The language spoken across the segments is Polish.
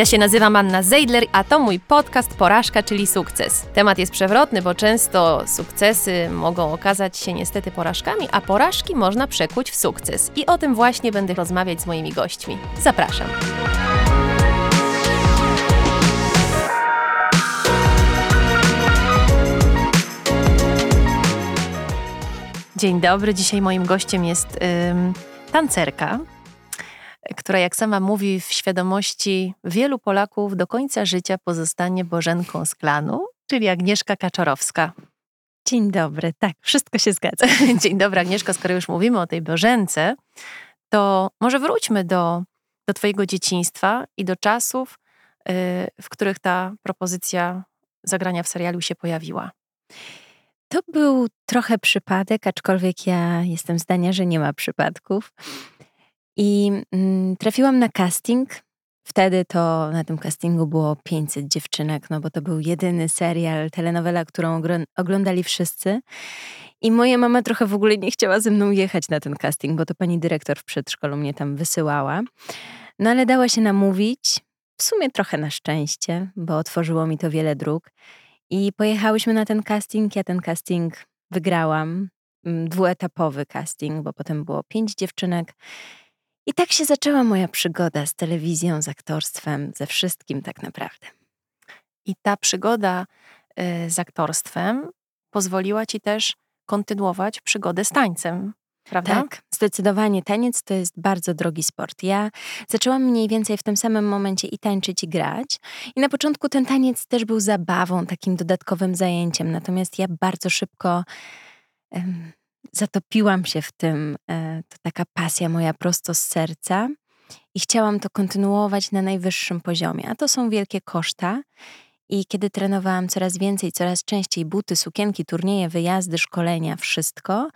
Ja się nazywam Anna Zeidler, a to mój podcast Porażka, czyli sukces. Temat jest przewrotny, bo często sukcesy mogą okazać się niestety porażkami, a porażki można przekuć w sukces. I o tym właśnie będę rozmawiać z moimi gośćmi. Zapraszam. Dzień dobry. Dzisiaj moim gościem jest tancerka, która, jak sama mówi, w świadomości wielu Polaków do końca życia pozostanie Bożenką z klanu, czyli Agnieszka Kaczorowska. Dzień dobry, tak, wszystko się zgadza. Dzień dobry, Agnieszko. Skoro już mówimy o tej Bożence, to może wróćmy do, do Twojego dzieciństwa i do czasów, yy, w których ta propozycja zagrania w serialu się pojawiła. To był trochę przypadek, aczkolwiek ja jestem zdania, że nie ma przypadków. I mm, trafiłam na casting. Wtedy to na tym castingu było 500 dziewczynek, no bo to był jedyny serial, telenowela, którą oglądali wszyscy. I moja mama trochę w ogóle nie chciała ze mną jechać na ten casting, bo to pani dyrektor w przedszkolu mnie tam wysyłała. No ale dała się namówić, w sumie trochę na szczęście, bo otworzyło mi to wiele dróg. I pojechałyśmy na ten casting. Ja ten casting wygrałam. Mm, dwuetapowy casting, bo potem było pięć dziewczynek. I tak się zaczęła moja przygoda z telewizją, z aktorstwem, ze wszystkim tak naprawdę. I ta przygoda y, z aktorstwem pozwoliła ci też kontynuować przygodę z tańcem. Prawda? Tak, zdecydowanie. Taniec to jest bardzo drogi sport. Ja zaczęłam mniej więcej w tym samym momencie i tańczyć, i grać. I na początku ten taniec też był zabawą, takim dodatkowym zajęciem. Natomiast ja bardzo szybko um, zatopiłam się w tym. E, to taka pasja moja prosto z serca. I chciałam to kontynuować na najwyższym poziomie. A to są wielkie koszta. I kiedy trenowałam coraz więcej, coraz częściej buty, sukienki, turnieje, wyjazdy, szkolenia, wszystko,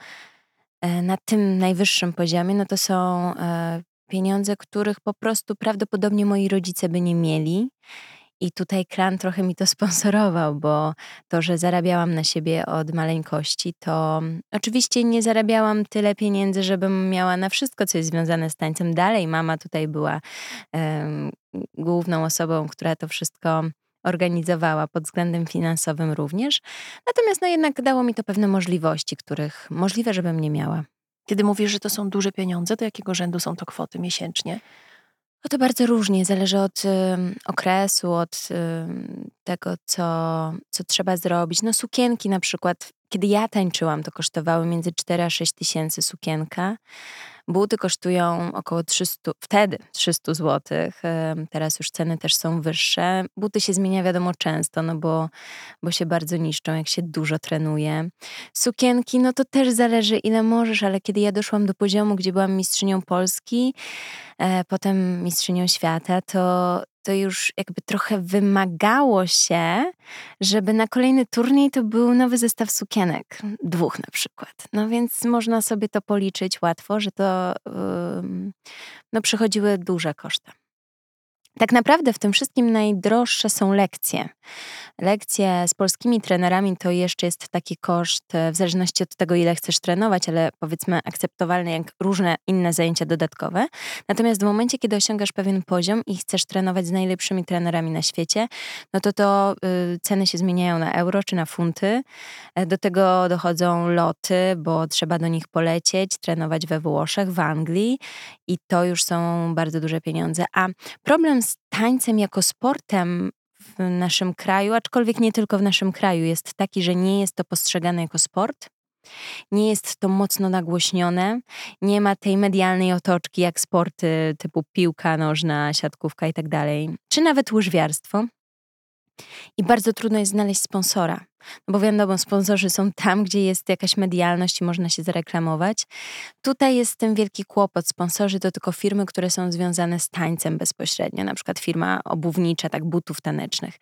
E, na tym najwyższym poziomie, no to są e, pieniądze, których po prostu prawdopodobnie moi rodzice by nie mieli. I tutaj klan trochę mi to sponsorował, bo to, że zarabiałam na siebie od maleńkości, to oczywiście nie zarabiałam tyle pieniędzy, żebym miała na wszystko, co jest związane z tańcem. Dalej mama tutaj była um, główną osobą, która to wszystko organizowała pod względem finansowym również. Natomiast no jednak dało mi to pewne możliwości, których możliwe, żebym nie miała. Kiedy mówisz, że to są duże pieniądze, to jakiego rzędu są to kwoty miesięcznie? No to bardzo różnie, zależy od y, okresu, od y, tego, co, co trzeba zrobić. No sukienki na przykład, kiedy ja tańczyłam, to kosztowały między 4 a 6 tysięcy sukienka. Buty kosztują około 300, wtedy 300 zł. Teraz już ceny też są wyższe. Buty się zmienia wiadomo często, no bo, bo się bardzo niszczą, jak się dużo trenuje. Sukienki, no to też zależy ile możesz, ale kiedy ja doszłam do poziomu, gdzie byłam mistrzynią Polski, e, potem mistrzynią świata, to to już jakby trochę wymagało się, żeby na kolejny turniej to był nowy zestaw sukienek, dwóch na przykład. No więc można sobie to policzyć łatwo, że to yy, no, przychodziły duże koszty. Tak naprawdę w tym wszystkim najdroższe są lekcje. Lekcje z polskimi trenerami to jeszcze jest taki koszt, e, w zależności od tego, ile chcesz trenować, ale powiedzmy akceptowalny jak różne inne zajęcia dodatkowe. Natomiast w momencie, kiedy osiągasz pewien poziom i chcesz trenować z najlepszymi trenerami na świecie, no to to y, ceny się zmieniają na euro czy na funty. E, do tego dochodzą loty, bo trzeba do nich polecieć, trenować we Włoszech, w Anglii i to już są bardzo duże pieniądze. A problem z tańcem jako sportem w naszym kraju, aczkolwiek nie tylko w naszym kraju, jest taki, że nie jest to postrzegane jako sport. Nie jest to mocno nagłośnione, nie ma tej medialnej otoczki jak sporty typu piłka nożna, siatkówka i tak czy nawet łyżwiarstwo. I bardzo trudno jest znaleźć sponsora. No bo wiadomo, sponsorzy są tam, gdzie jest jakaś medialność i można się zareklamować. Tutaj jest ten wielki kłopot. Sponsorzy to tylko firmy, które są związane z tańcem bezpośrednio, na przykład firma obuwnicza, tak, butów tanecznych.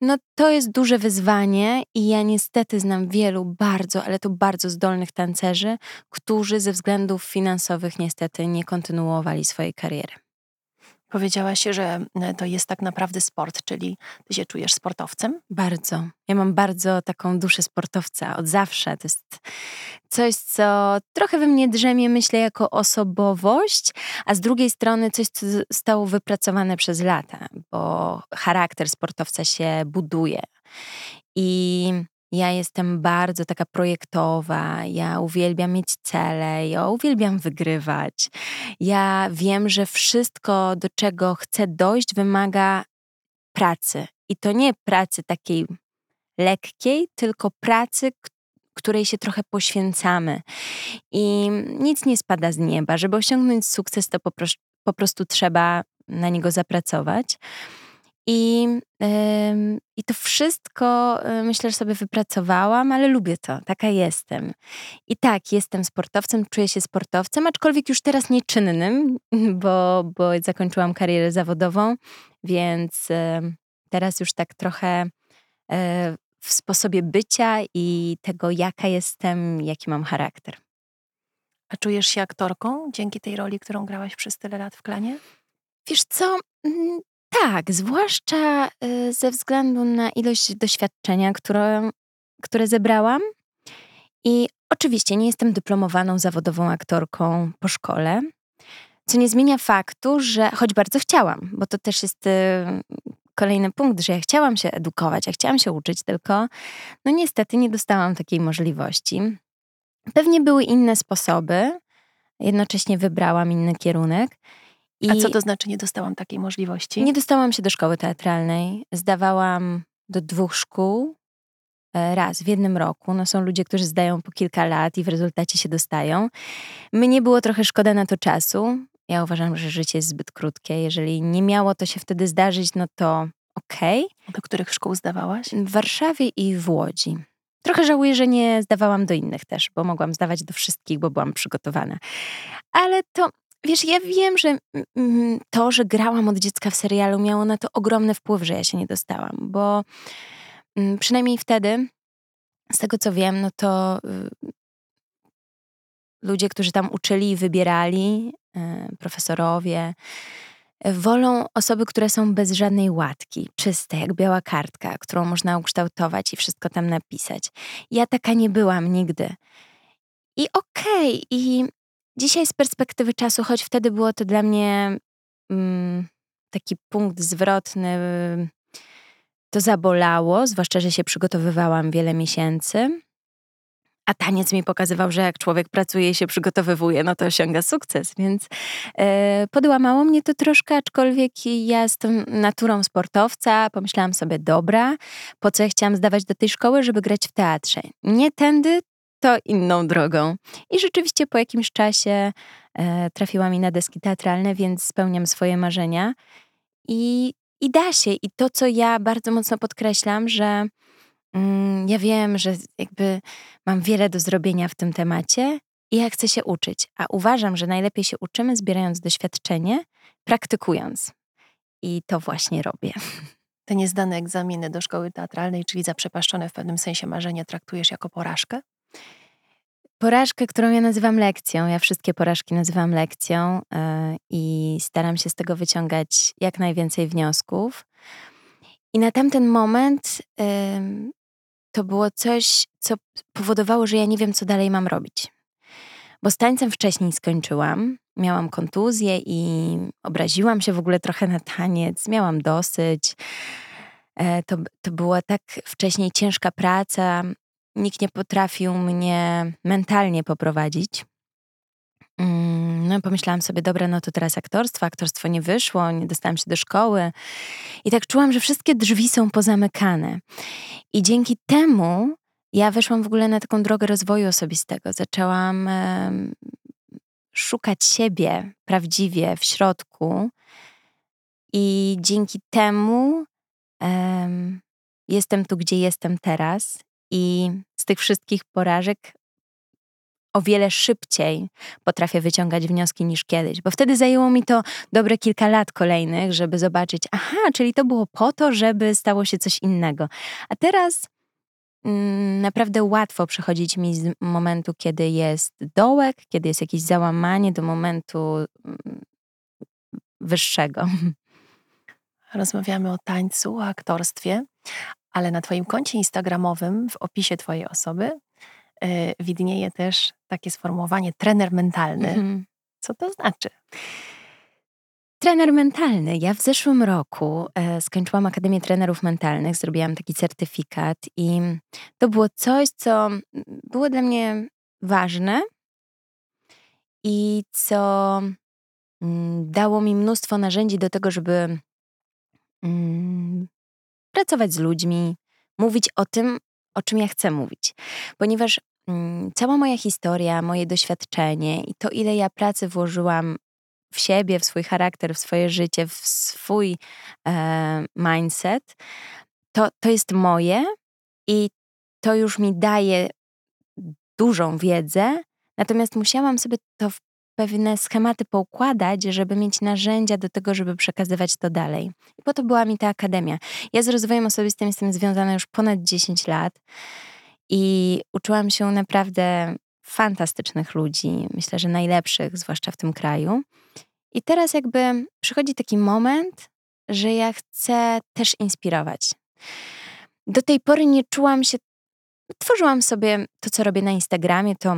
No to jest duże wyzwanie i ja niestety znam wielu bardzo, ale to bardzo zdolnych tancerzy, którzy ze względów finansowych niestety nie kontynuowali swojej kariery. Powiedziałaś, że e, to jest tak naprawdę sport, czyli ty się czujesz sportowcem? Bardzo. Ja mam bardzo taką duszę sportowca od zawsze. To jest coś, co trochę we mnie drzemie, myślę, jako osobowość, a z drugiej strony coś, co zostało wypracowane przez lata, bo charakter sportowca się buduje. I ja jestem bardzo taka projektowa, ja uwielbiam mieć cele, ja uwielbiam wygrywać. Ja wiem, że wszystko, do czego chcę dojść, wymaga pracy. I to nie pracy takiej lekkiej, tylko pracy, której się trochę poświęcamy. I nic nie spada z nieba. Żeby osiągnąć sukces, to po, po prostu trzeba na niego zapracować. I, I to wszystko yy, myślę, że sobie wypracowałam, ale lubię to, taka jestem. I tak, jestem sportowcem, czuję się sportowcem, aczkolwiek już teraz nieczynnym, bo, bo zakończyłam karierę zawodową, więc yy, teraz już tak trochę e, w sposobie bycia i tego, jaka jestem, jaki mam charakter. A czujesz się aktorką dzięki tej roli, którą grałaś przez tyle lat w klanie? Wiesz co, mm, tak, zwłaszcza y, ze względu na ilość doświadczenia, które, które zebrałam. I oczywiście nie jestem dyplomowaną zawodową aktorką po szkole, co nie zmienia faktu, że choć bardzo chciałam, bo to też jest y, kolejny punkt, że ja chciałam się edukować, ja chciałam się uczyć, tylko no niestety nie dostałam takiej możliwości. Pewnie były inne sposoby, jednocześnie wybrałam inny kierunek. I A co to znaczy nie dostałam takiej możliwości? Nie dostałam się do szkoły teatralnej. Zdawałam do dwóch szkół e, raz w jednym roku. No są ludzie, którzy zdają po kilka lat i w rezultacie się dostają. Mnie było trochę szkoda na to czasu. Ja uważam, że życie jest zbyt krótkie. Jeżeli nie miało to się wtedy zdarzyć, no to okej. Okay. Do których szkół zdawałaś? W Warszawie i w Łodzi. Trochę żałuję, że nie zdawałam do innych też, bo mogłam zdawać do wszystkich, bo byłam przygotowana. Ale to Wiesz, ja wiem, że to, że grałam od dziecka w serialu, miało na to ogromny wpływ, że ja się nie dostałam, bo przynajmniej wtedy, z tego co wiem, no to y, ludzie, którzy tam uczyli i wybierali, y, profesorowie, wolą osoby, które są bez żadnej łatki, czyste, jak biała kartka, którą można ukształtować i wszystko tam napisać. Ja taka nie byłam nigdy. I okej, okay, i Dzisiaj z perspektywy czasu, choć wtedy było to dla mnie mm, taki punkt zwrotny, to zabolało, zwłaszcza, że się przygotowywałam wiele miesięcy. A taniec mi pokazywał, że jak człowiek pracuje i się przygotowywuje, no to osiąga sukces, więc e, podłamało mnie to troszkę, aczkolwiek ja jestem naturą sportowca, pomyślałam sobie, dobra, po co ja chciałam zdawać do tej szkoły, żeby grać w teatrze? Nie tędy, to inną drogą. I rzeczywiście po jakimś czasie e, trafiła mi na deski teatralne, więc spełniam swoje marzenia. I, I da się. I to, co ja bardzo mocno podkreślam, że mm, ja wiem, że jakby mam wiele do zrobienia w tym temacie i ja chcę się uczyć. A uważam, że najlepiej się uczymy, zbierając doświadczenie, praktykując. I to właśnie robię. Te niezdane egzaminy do szkoły teatralnej, czyli zaprzepaszczone w pewnym sensie marzenie, traktujesz jako porażkę? Porażkę, którą ja nazywam lekcją. Ja wszystkie porażki nazywam lekcją yy, i staram się z tego wyciągać jak najwięcej wniosków. I na tamten moment to było coś, co powodowało, że ja nie wiem, co dalej mam robić. Bo z tańcem wcześniej skończyłam. Miałam kontuzję i obraziłam się w ogóle trochę na taniec. Miałam dosyć. E, to, to była tak wcześniej ciężka praca, nikt nie potrafił mnie mentalnie poprowadzić. Mm, no, pomyślałam sobie, dobra, no to teraz aktorstwo, aktorstwo nie wyszło, nie dostałam się do szkoły. I tak czułam, że wszystkie drzwi są pozamykane. I dzięki temu ja weszłam w ogóle na taką drogę rozwoju osobistego. Zaczęłam szukać siebie prawdziwie w środku. I dzięki temu jestem tu, gdzie jestem teraz i z tych wszystkich porażek o wiele szybciej potrafię wyciągać wnioski niż kiedyś, bo wtedy zajęło mi to dobre kilka lat kolejnych, żeby zobaczyć, aha, czyli to było po to, żeby stało się coś innego. A teraz mm, naprawdę łatwo przechodzić mi z momentu, kiedy jest dołek, kiedy jest jakieś załamanie, do momentu mm, wyższego. Rozmawiamy o tańcu, o aktorstwie, ale na Twoim koncie Instagramowym, w opisie Twojej osoby, yy, widnieje też takie sformułowanie trener mentalny. Mhm. Co to znaczy? Trener mentalny. Ja w zeszłym roku e, skończyłam Akademię Trenerów Mentalnych, zrobiłam taki certyfikat i to było coś, co było dla mnie ważne i co mm, dało mi mnóstwo narzędzi do tego, żeby mm, pracować z ludźmi, mówić o tym, o czym ja chcę mówić. Ponieważ mm, cała moja historia, moje doświadczenie i to, ile ja pracy włożyłam w siebie, w swój charakter, w swoje życie, w swój e, mindset, to, to jest moje i to już mi daje dużą wiedzę, natomiast musiałam sobie to pewne schematy poukładać, żeby mieć narzędzia do tego, żeby przekazywać to dalej. I po to była mi ta akademia. Ja z rozwojem osobistym jestem związana już ponad 10 lat i uczyłam się naprawdę fantastycznych ludzi, myślę, że najlepszych, zwłaszcza w tym kraju. I teraz jakby przychodzi taki moment, że ja chcę też inspirować. Do tej pory nie czułam się. Tworzyłam sobie to, co robię na Instagramie, to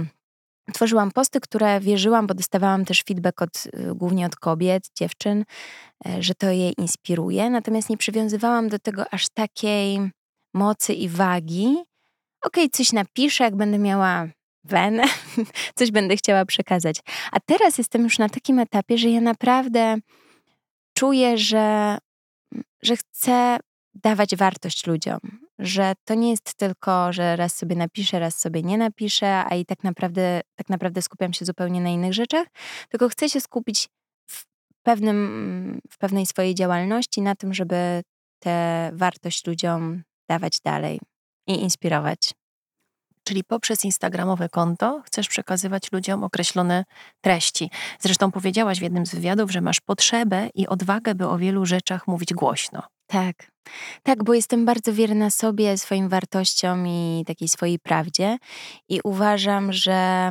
tworzyłam posty, które wierzyłam, bo dostawałam też feedback od, y, głównie od kobiet, dziewczyn, e, że to je inspiruje. Natomiast nie przywiązywałam do tego aż takiej mocy i wagi. Okej, okay, coś napiszę, jak będę miała wenę, coś będę chciała przekazać. A teraz jestem już na takim etapie, że ja naprawdę czuję, że, że chcę dawać wartość ludziom, że to nie jest tylko, że raz sobie napiszę, raz sobie nie napiszę, a i tak naprawdę, tak naprawdę skupiam się zupełnie na innych rzeczach, tylko chcę się skupić w, pewnym, w pewnej swojej działalności na tym, żeby tę wartość ludziom dawać dalej i inspirować. Czyli poprzez Instagramowe konto chcesz przekazywać ludziom określone treści. Zresztą powiedziałaś w jednym z wywiadów, że masz potrzebę i odwagę, by o wielu rzeczach mówić głośno. Tak. Tak, bo jestem bardzo wierna sobie, swoim wartościom i takiej swojej prawdzie. I uważam, że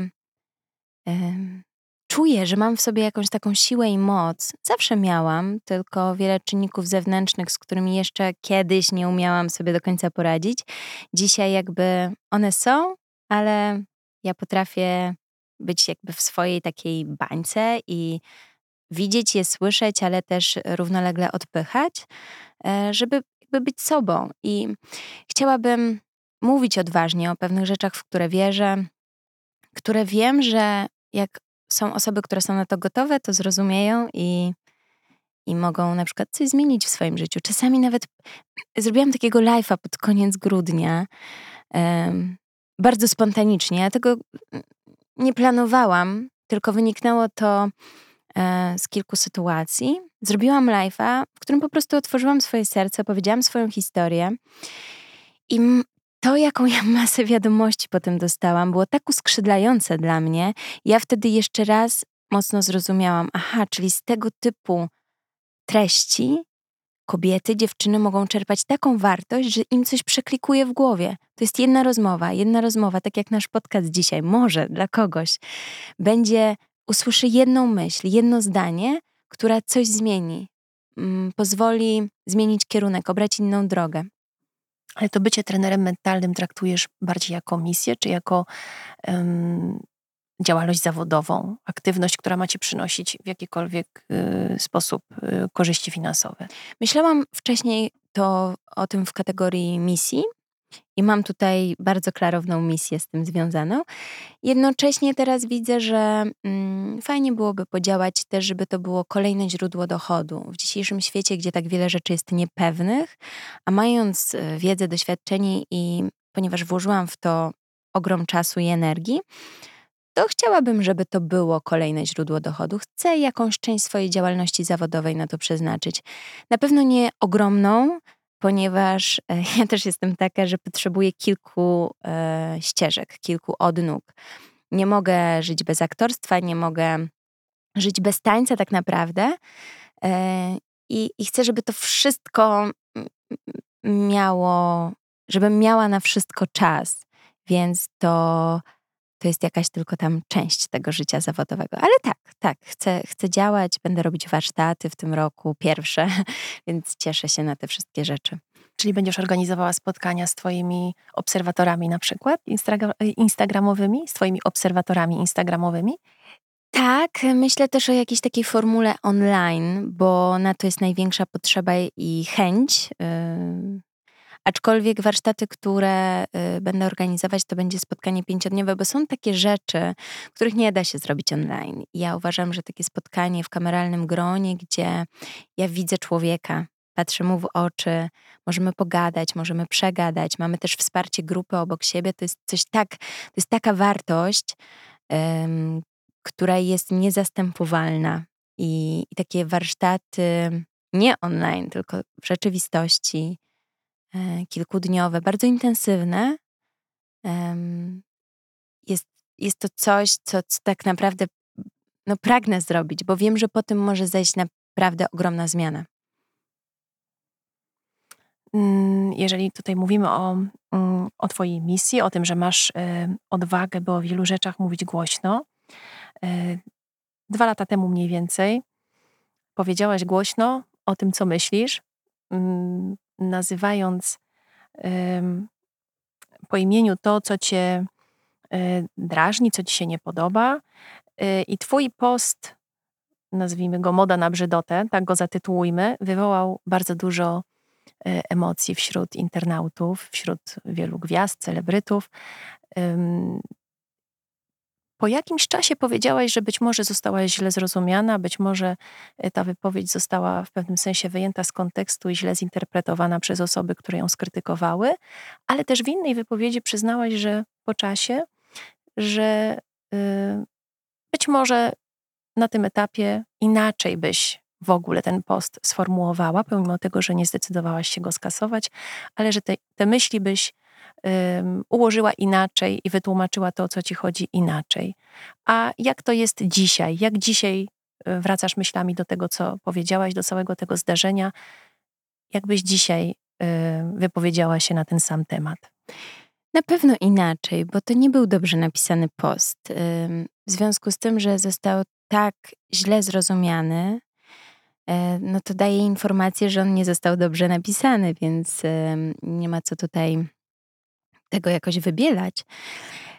czuję, że mam w sobie jakąś taką siłę i moc. Zawsze miałam, tylko wiele czynników zewnętrznych, z którymi jeszcze kiedyś nie umiałam sobie do końca poradzić. Dzisiaj jakby one są, ale ja potrafię być jakby w swojej takiej bańce i widzieć je, słyszeć, ale też równolegle odpychać, e, żeby być sobą. I chciałabym mówić odważnie o pewnych rzeczach, w które wierzę, które wiem, że jak są osoby, które są na to gotowe, to zrozumieją i, i mogą na przykład coś zmienić w swoim życiu. Czasami nawet zrobiłam takiego live'a pod koniec grudnia, um, bardzo spontanicznie. Ja tego nie planowałam, tylko wyniknęło to z kilku sytuacji. Zrobiłam live'a, w którym po prostu otworzyłam swoje serce, powiedziałam swoją historię i to, jaką ja masę wiadomości potem dostałam, było tak uskrzydlające dla mnie. Ja wtedy jeszcze raz mocno zrozumiałam, aha, czyli z tego typu treści kobiety, dziewczyny mogą czerpać taką wartość, że im coś przeklikuje w głowie. To jest jedna rozmowa, jedna rozmowa, tak jak nasz podcast dzisiaj, może dla kogoś, będzie, usłyszy jedną myśl, jedno zdanie, która coś zmieni, mm, pozwoli zmienić kierunek, obrać inną drogę. Ale to bycie trenerem mentalnym traktujesz bardziej jako misję, czy jako um, działalność zawodową, aktywność, która ma ci przynosić w jakikolwiek y, sposób y, korzyści finansowe? Myślałam wcześniej to o tym w kategorii misji, i mam tutaj bardzo klarowną misję z tym związaną. Jednocześnie teraz widzę, że mm, fajnie byłoby podziałać też, żeby to było kolejne źródło dochodu. W dzisiejszym świecie, gdzie tak wiele rzeczy jest niepewnych, a mając e, wiedzę, doświadczenie i ponieważ włożyłam w to ogrom czasu i energii, to chciałabym, żeby to było kolejne źródło dochodu. Chcę jakąś część swojej działalności zawodowej na to przeznaczyć. Na pewno nie ogromną, ponieważ e, ja też jestem taka, że potrzebuję kilku e, ścieżek, kilku odnóg. Nie mogę żyć bez aktorstwa, nie mogę żyć bez tańca tak naprawdę. E, I, i chcę, żeby to wszystko miało, żebym miała na wszystko czas. Więc to, to jest jakaś tylko tam część tego życia zawodowego. Ale tak, tak, chcę, chcę działać, będę robić warsztaty w tym roku, pierwsze, więc cieszę się na te wszystkie rzeczy. Czyli będziesz organizowała spotkania z Twoimi obserwatorami na przykład instagramowymi, z Twoimi obserwatorami instagramowymi? Tak, myślę też o jakiejś takiej formule online, bo na to jest największa potrzeba i chęć. Yy, aczkolwiek warsztaty, które yy, będę organizować, to będzie spotkanie pięciodniowe, bo są takie rzeczy, których nie da się zrobić online. Ja uważam, że takie spotkanie w kameralnym gronie, gdzie ja widzę człowieka, patrzę mu w oczy, możemy pogadać, możemy przegadać, mamy też wsparcie grupy obok siebie, to jest coś tak, to jest taka wartość, która jest niezastępowalna. I, I, takie warsztaty nie online, tylko w rzeczywistości, kilkudniowe, bardzo intensywne, e, jest, jest to coś, co, co tak naprawdę no, pragnę zrobić, bo wiem, że po tym może zajść naprawdę ogromna zmiana. Mm, jeżeli tutaj mówimy o, mm, o Twojej misji, o tym, że masz y, odwagę, by o wielu rzeczach mówić głośno, y, dwa lata temu mniej więcej powiedziałaś głośno o tym, co myślisz, mm, nazywając po imieniu to, co cię y, drażni, co ci się nie podoba. I twój post, nazwijmy go Moda na brzydotę, tak go zatytułujmy, wywołał bardzo dużo E, emocji wśród internautów, wśród wielu gwiazd, celebrytów. Po jakimś czasie powiedziałaś, że być może zostałaś źle zrozumiana, być może e, ta wypowiedź została w pewnym sensie wyjęta z kontekstu i źle zinterpretowana przez osoby, które ją skrytykowały, ale też w innej wypowiedzi przyznałaś, że po czasie, że y, być może na tym etapie inaczej byś w ogóle ten post sformułowała, pomimo tego, że nie zdecydowałaś się go skasować, ale że te, te myśli byś ułożyła inaczej i wytłumaczyła to, o co ci chodzi inaczej. A jak to jest dzisiaj? Jak dzisiaj e, wracasz myślami do tego, co powiedziałaś, do całego tego zdarzenia? Jakbyś dzisiaj y, wypowiedziała się na ten sam temat? Na pewno inaczej, bo to nie był dobrze napisany post. W związku z tym, że został tak źle zrozumiany, E, no to daje informację, że on nie został dobrze napisany, więc nie ma co tutaj tego jakoś wybielać.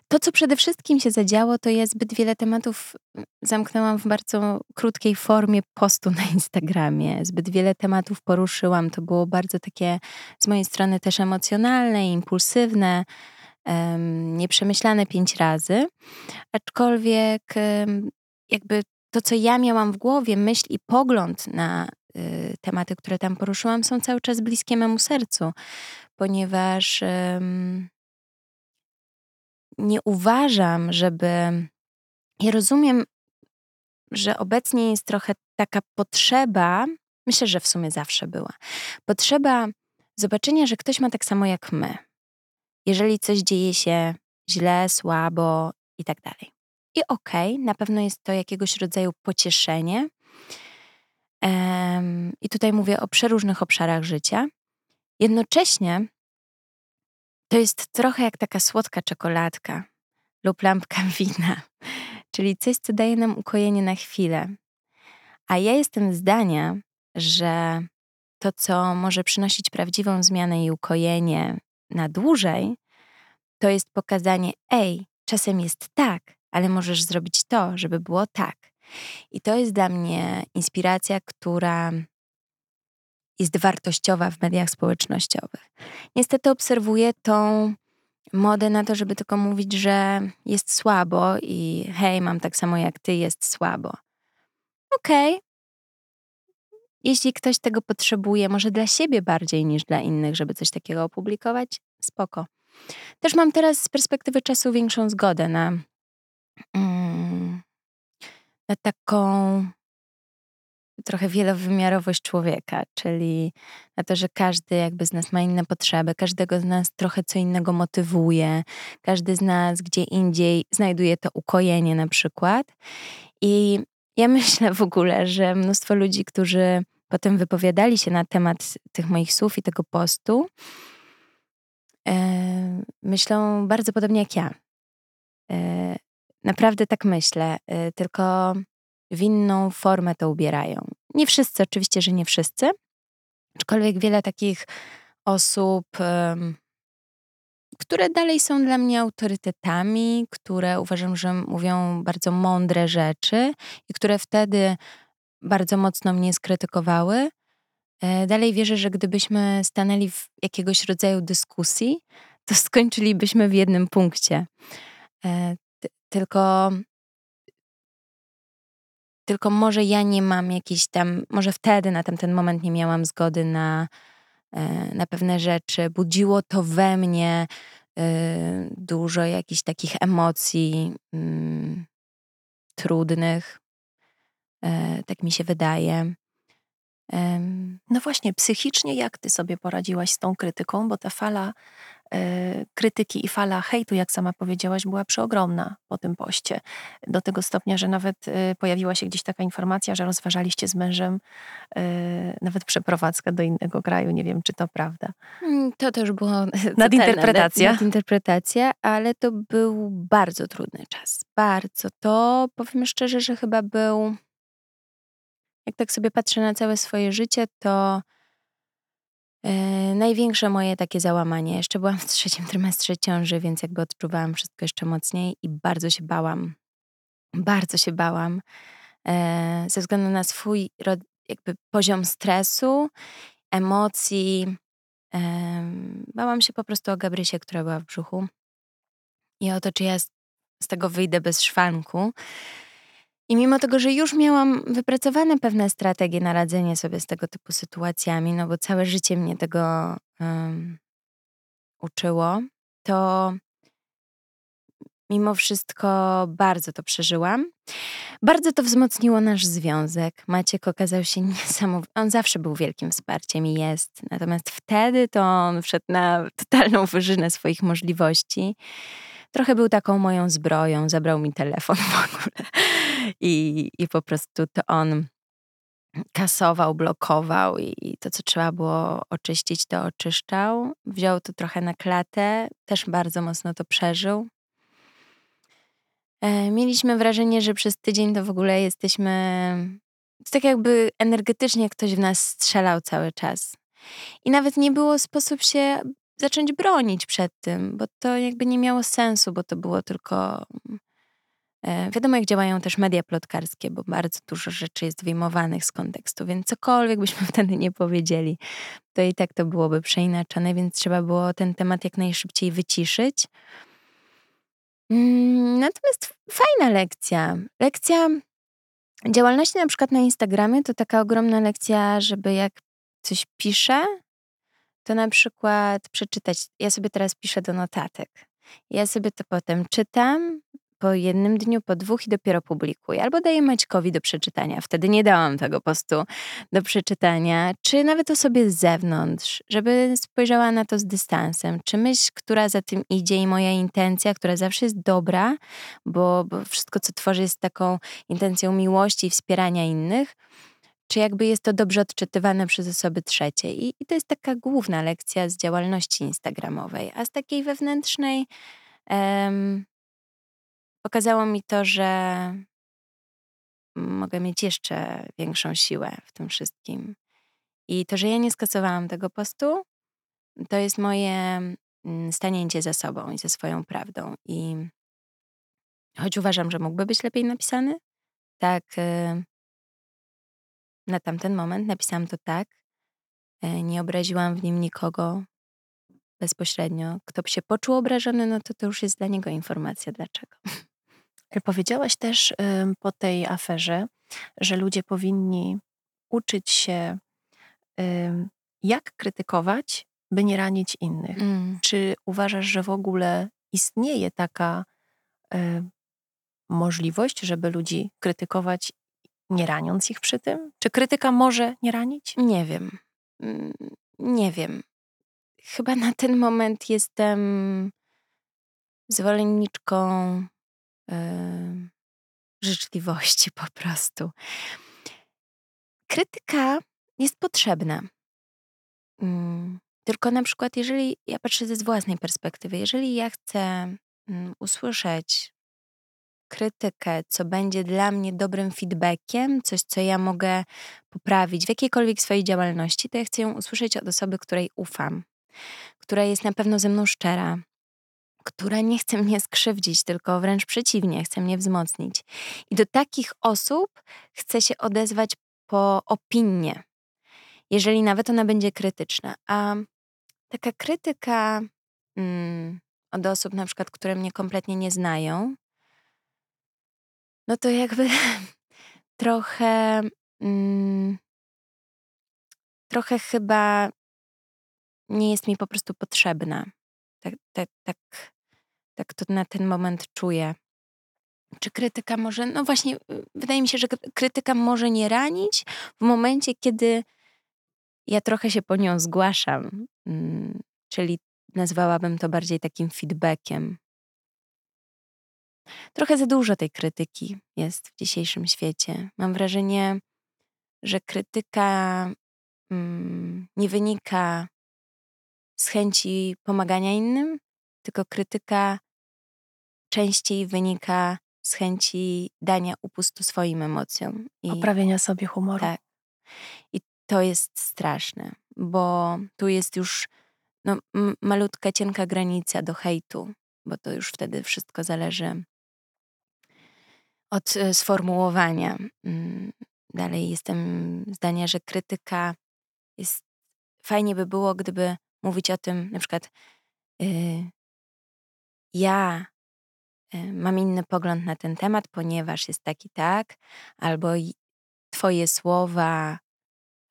To, co przede wszystkim się zadziało, to jest zbyt wiele tematów zamknęłam w bardzo krótkiej formie postu na Instagramie. Zbyt wiele tematów poruszyłam. To było bardzo takie z mojej strony też emocjonalne, impulsywne, nieprzemyślane pięć razy. Aczkolwiek jakby to, co ja miałam w głowie, myśl i pogląd na y, tematy, które tam poruszyłam, są cały czas bliskie memu sercu, ponieważ y, nie uważam, żeby. Ja rozumiem, że obecnie jest trochę taka potrzeba, myślę, że w sumie zawsze była, potrzeba zobaczenia, że ktoś ma tak samo jak my. Jeżeli coś dzieje się źle, słabo i tak dalej. I okej, okay, na pewno jest to jakiegoś rodzaju pocieszenie. Um, I tutaj mówię o przeróżnych obszarach życia. Jednocześnie to jest trochę jak taka słodka czekoladka lub lampka wina, czyli coś, co daje nam ukojenie na chwilę. A ja jestem zdania, że to, co może przynosić prawdziwą zmianę i ukojenie na dłużej, to jest pokazanie: ej, czasem jest tak, ale możesz zrobić to, żeby było tak. I to jest dla mnie inspiracja, która jest wartościowa w mediach społecznościowych. Niestety obserwuję tą modę na to, żeby tylko mówić, że jest słabo i hej, mam tak samo jak ty, jest słabo. Okej. Okay. Jeśli ktoś tego potrzebuje, może dla siebie bardziej niż dla innych, żeby coś takiego opublikować, spoko. Też mam teraz z perspektywy czasu większą zgodę na Mm. na taką trochę wielowymiarowość człowieka, czyli na to, że każdy jakby z nas ma inne potrzeby, każdego z nas trochę co innego motywuje, każdy z nas gdzie indziej znajduje to ukojenie na przykład. I ja myślę w ogóle, że mnóstwo ludzi, którzy potem wypowiadali się na temat tych moich słów i tego postu, yy, myślą bardzo podobnie jak ja E, naprawdę tak myślę, e, tylko w inną formę to ubierają. Nie wszyscy, oczywiście, że nie wszyscy, aczkolwiek wiele takich osób, które dalej są dla mnie autorytetami, które uważam, że mówią bardzo mądre rzeczy i które wtedy bardzo mocno mnie skrytykowały. E, dalej wierzę, że gdybyśmy stanęli w jakiegoś rodzaju dyskusji, to skończylibyśmy w jednym punkcie. E, tylko, tylko może ja nie mam jakiejś tam, może wtedy na tamten moment nie miałam zgody na, e, na pewne rzeczy. Budziło to we mnie dużo jakichś takich emocji mm, trudnych, tak mi się wydaje. No właśnie, psychicznie jak ty sobie poradziłaś z tą krytyką, bo ta fala e, krytyki i fala hejtu, jak sama powiedziałaś, była przeogromna po tym poście. Do tego stopnia, że nawet e, pojawiła się gdzieś taka informacja, że rozważaliście z mężem e, nawet przeprowadzkę do innego kraju. Nie wiem, czy to prawda. Mm, to też było nadinterpretacja. Nad, nadinterpretacja, ale to był bardzo trudny czas. Bardzo. To powiem szczerze, że chyba był jak tak sobie patrzę na całe swoje życie, to największe moje takie załamanie. Jeszcze byłam w trzecim trymestrze ciąży, więc jakby odczuwałam wszystko jeszcze mocniej i bardzo się bałam. Bardzo się bałam yy, ze względu na swój jakby poziom stresu, emocji. Bałam się po prostu o Gabrysię, która była w brzuchu i o to, czy ja z tego wyjdę bez szwanku. I mimo tego, że już miałam wypracowane pewne strategie na radzenie sobie z tego typu sytuacjami, no bo całe życie mnie tego um, uczyło, to mimo wszystko bardzo to przeżyłam. Bardzo to wzmocniło nasz związek. Maciek okazał się niesamowity. On zawsze był wielkim wsparciem i jest. Natomiast wtedy to on wszedł na totalną wyżynę swoich możliwości trochę był taką moją zbroją, zabrał mi telefon w ogóle i, i po prostu to on kasował, blokował i to, co trzeba było oczyścić, to oczyszczał. Wziął to trochę na klatę, też bardzo mocno to przeżył. E, mieliśmy wrażenie, że przez tydzień to w ogóle jesteśmy. To tak jakby energetycznie ktoś w nas strzelał cały czas. I nawet nie było sposób się zacząć bronić przed tym, bo to jakby nie miało sensu, bo to było tylko. E, wiadomo, jak działają też media plotkarskie, bo bardzo dużo rzeczy jest wyjmowanych z kontekstu, więc cokolwiek byśmy wtedy nie powiedzieli, to i tak to byłoby przeinaczone, więc trzeba było ten temat jak najszybciej wyciszyć. Mm, natomiast fajna lekcja. Lekcja działalności na przykład na Instagramie to taka ogromna lekcja, żeby jak coś piszę, to na przykład przeczytać. Ja sobie teraz piszę do notatek. Ja sobie to potem czytam po jednym dniu, po dwóch i dopiero publikuję. Albo daję Maćkowi do przeczytania. Wtedy nie dałam tego postu do przeczytania. Czy nawet osobie z zewnątrz, żeby spojrzała na to z dystansem. Czy myśl, która za tym idzie i moja intencja, która zawsze jest dobra, bo, bo wszystko, co tworzy, jest taką intencją miłości i wspierania innych – czy jakby jest to dobrze odczytywane przez osoby trzecie. I, I, to jest taka główna lekcja z działalności instagramowej. A z takiej wewnętrznej um, pokazało mi to, że mogę mieć jeszcze większą siłę w tym wszystkim. I to, że ja nie skasowałam tego postu, to jest moje mm, stanięcie za sobą i ze swoją prawdą. I choć uważam, że mógłby być lepiej napisany, tak y, na tamten moment napisałam to tak. E, nie obraziłam w nim nikogo bezpośrednio. Kto by się poczuł obrażony, no to to już jest dla niego informacja, dlaczego. Powiedziałaś też po tej aferze, że ludzie powinni uczyć się, jak krytykować, by nie ranić innych. Mm. Czy uważasz, że w ogóle istnieje taka możliwość, żeby ludzi krytykować nie raniąc ich przy tym? Czy krytyka może nie ranić? Nie wiem. Mm, nie wiem. Chyba na ten moment jestem zwolenniczką yy, życzliwości po prostu. Krytyka jest potrzebna. Yy, tylko na przykład, jeżeli ja patrzę ze własnej perspektywy, jeżeli ja chcę yy, usłyszeć krytykę, co będzie dla mnie dobrym feedbackiem, coś, co ja mogę poprawić w jakiejkolwiek swojej działalności, to ja chcę ją usłyszeć od osoby, której ufam, która jest na pewno ze mną szczera, która nie chce mnie skrzywdzić, tylko wręcz przeciwnie, chce mnie wzmocnić. I do takich osób chcę się odezwać po opinię, jeżeli nawet ona będzie krytyczna. A taka krytyka mm, od osób, na przykład, które mnie kompletnie nie znają, no to jakby trochę. Mm, trochę chyba nie jest mi po prostu potrzebna. Tak, tak, tak, tak to na ten moment czuję. Czy krytyka może, no właśnie, y, wydaje mi się, że krytyka może nie ranić w momencie, kiedy ja trochę się po nią zgłaszam. Mm, czyli nazwałabym to bardziej takim feedbackiem. Trochę za dużo tej krytyki jest w dzisiejszym świecie. Mam wrażenie, że krytyka mm, nie wynika z chęci pomagania innym, tylko krytyka częściej wynika z chęci dania upustu swoim emocjom. I, Poprawienia sobie humoru. Tak. I to jest straszne, bo tu jest już no, malutka, cienka granica do hejtu, bo to już wtedy wszystko zależy od e, sformułowania. Mm, dalej jestem zdania, że krytyka jest. Fajnie by było, gdyby mówić o tym, na przykład, yy, ja yy, mam inny pogląd na ten temat, ponieważ jest taki tak, albo Twoje słowa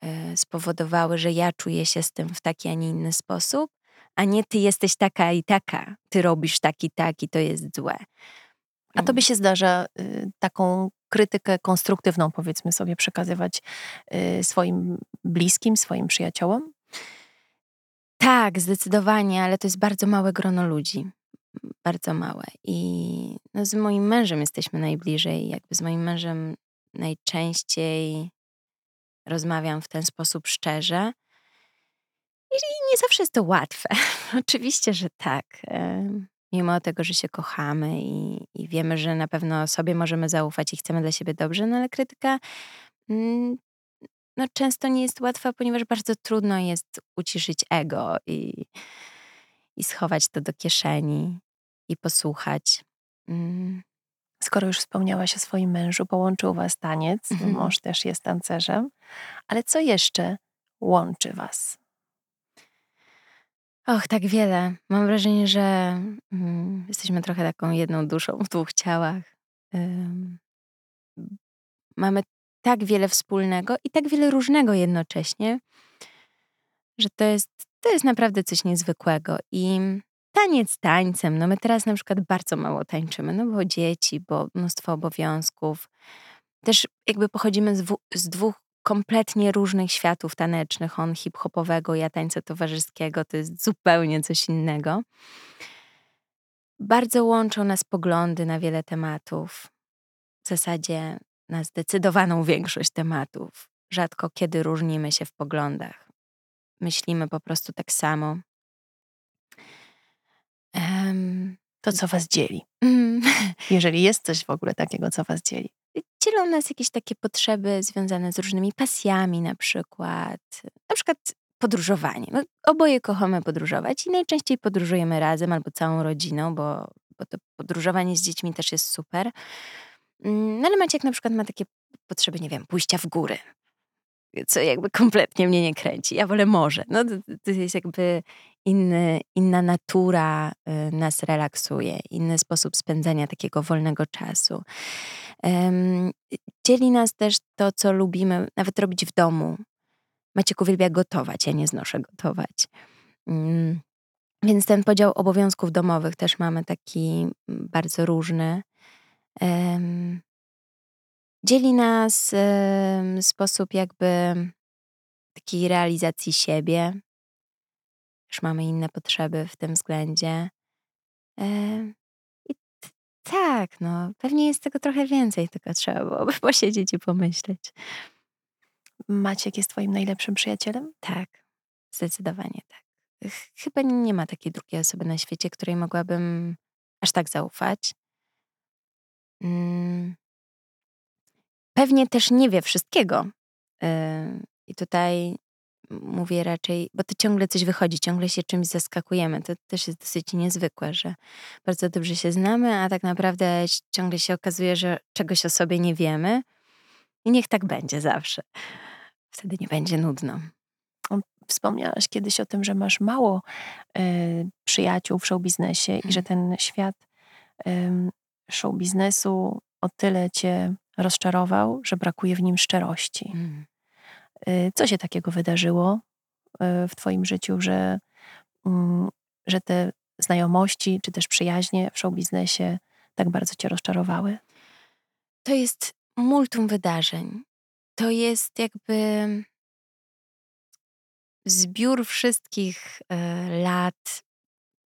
yy, spowodowały, że ja czuję się z tym w taki, a nie inny sposób, a nie ty jesteś taka i taka, ty robisz taki, tak i to jest złe. A tobie się zdarza y, taką krytykę konstruktywną, powiedzmy sobie, przekazywać y, swoim bliskim, swoim przyjaciołom? Tak, zdecydowanie, ale to jest bardzo małe grono ludzi. Bardzo małe. I no, z moim mężem jesteśmy najbliżej. Jakby z moim mężem najczęściej rozmawiam w ten sposób szczerze. I nie zawsze jest to łatwe. Oczywiście, że tak mimo tego, że się kochamy i, i wiemy, że na pewno sobie możemy zaufać i chcemy dla siebie dobrze, no ale krytyka mm, no, często nie jest łatwa, ponieważ bardzo trudno jest uciszyć ego i, i schować to do kieszeni i posłuchać. Mm. Skoro już wspomniałaś o swoim mężu, połączył was taniec, mhm. mąż też jest tancerzem, ale co jeszcze łączy was? Och, tak wiele. Mam wrażenie, że mm, jesteśmy trochę taką jedną duszą w dwóch ciałach. Mamy tak wiele wspólnego i tak wiele różnego jednocześnie, że to jest, to jest naprawdę coś niezwykłego. I taniec tańcem. No my teraz na przykład bardzo mało tańczymy, no bo dzieci, bo mnóstwo obowiązków. Też jakby pochodzimy z, z dwóch kompletnie różnych światów tanecznych. On hip-hopowego, ja tańca towarzyskiego, to jest zupełnie coś innego. Bardzo łączą nas poglądy na wiele tematów. W zasadzie na zdecydowaną większość tematów. Rzadko kiedy różnimy się w poglądach. Myślimy po prostu tak samo. Um, to, co was dzieli. Mm. Jeżeli jest coś w ogóle takiego, co was dzieli dzielą nas jakieś takie potrzeby związane z różnymi pasjami, na przykład. Na przykład podróżowanie. No, oboje kochamy podróżować i najczęściej podróżujemy razem albo całą rodziną, bo, bo to podróżowanie z dziećmi też jest super. Mm, no ale Maciek na przykład ma takie potrzeby, nie wiem, pójścia w góry co jakby kompletnie mnie nie kręci. Ja wolę morze. No, to, to jest jakby inny, inna natura y, nas relaksuje, inny sposób spędzania takiego wolnego czasu. Dzieli nas też to, co lubimy nawet robić w domu. Maciek uwielbia gotować, ja nie znoszę gotować. Um, więc ten podział obowiązków domowych też mamy taki bardzo różny. Dzieli nas sposób jakby takiej realizacji siebie. Już mamy inne potrzeby w tym względzie. I tak, no, pewnie jest tego trochę więcej, tylko trzeba byłoby posiedzieć i pomyśleć. Maciek jest twoim najlepszym przyjacielem? Tak, zdecydowanie tak. Chyba nie ma takiej drugiej osoby na świecie, której mogłabym aż tak zaufać. mm, pewnie też nie wie wszystkiego. I tutaj mówię raczej, bo to ciągle coś wychodzi, ciągle się czymś zaskakujemy. To też jest dosyć niezwykłe, że bardzo dobrze się znamy, a tak naprawdę ciągle się okazuje, że czegoś o sobie nie wiemy. I niech tak będzie zawsze. Wtedy nie będzie nudno. Wspomniałaś kiedyś o tym, że masz mało y, przyjaciół w show biznesie i że mhm. ten świat y, show biznesu o tyle cię rozczarował, że brakuje w nim szczerości. Mm. Y, co się takiego wydarzyło y, w Twoim życiu, że, mm, że te znajomości czy też przyjaźnie w show biznesie tak bardzo Cię rozczarowały? To jest multum wydarzeń. To jest jakby zbiór wszystkich y, lat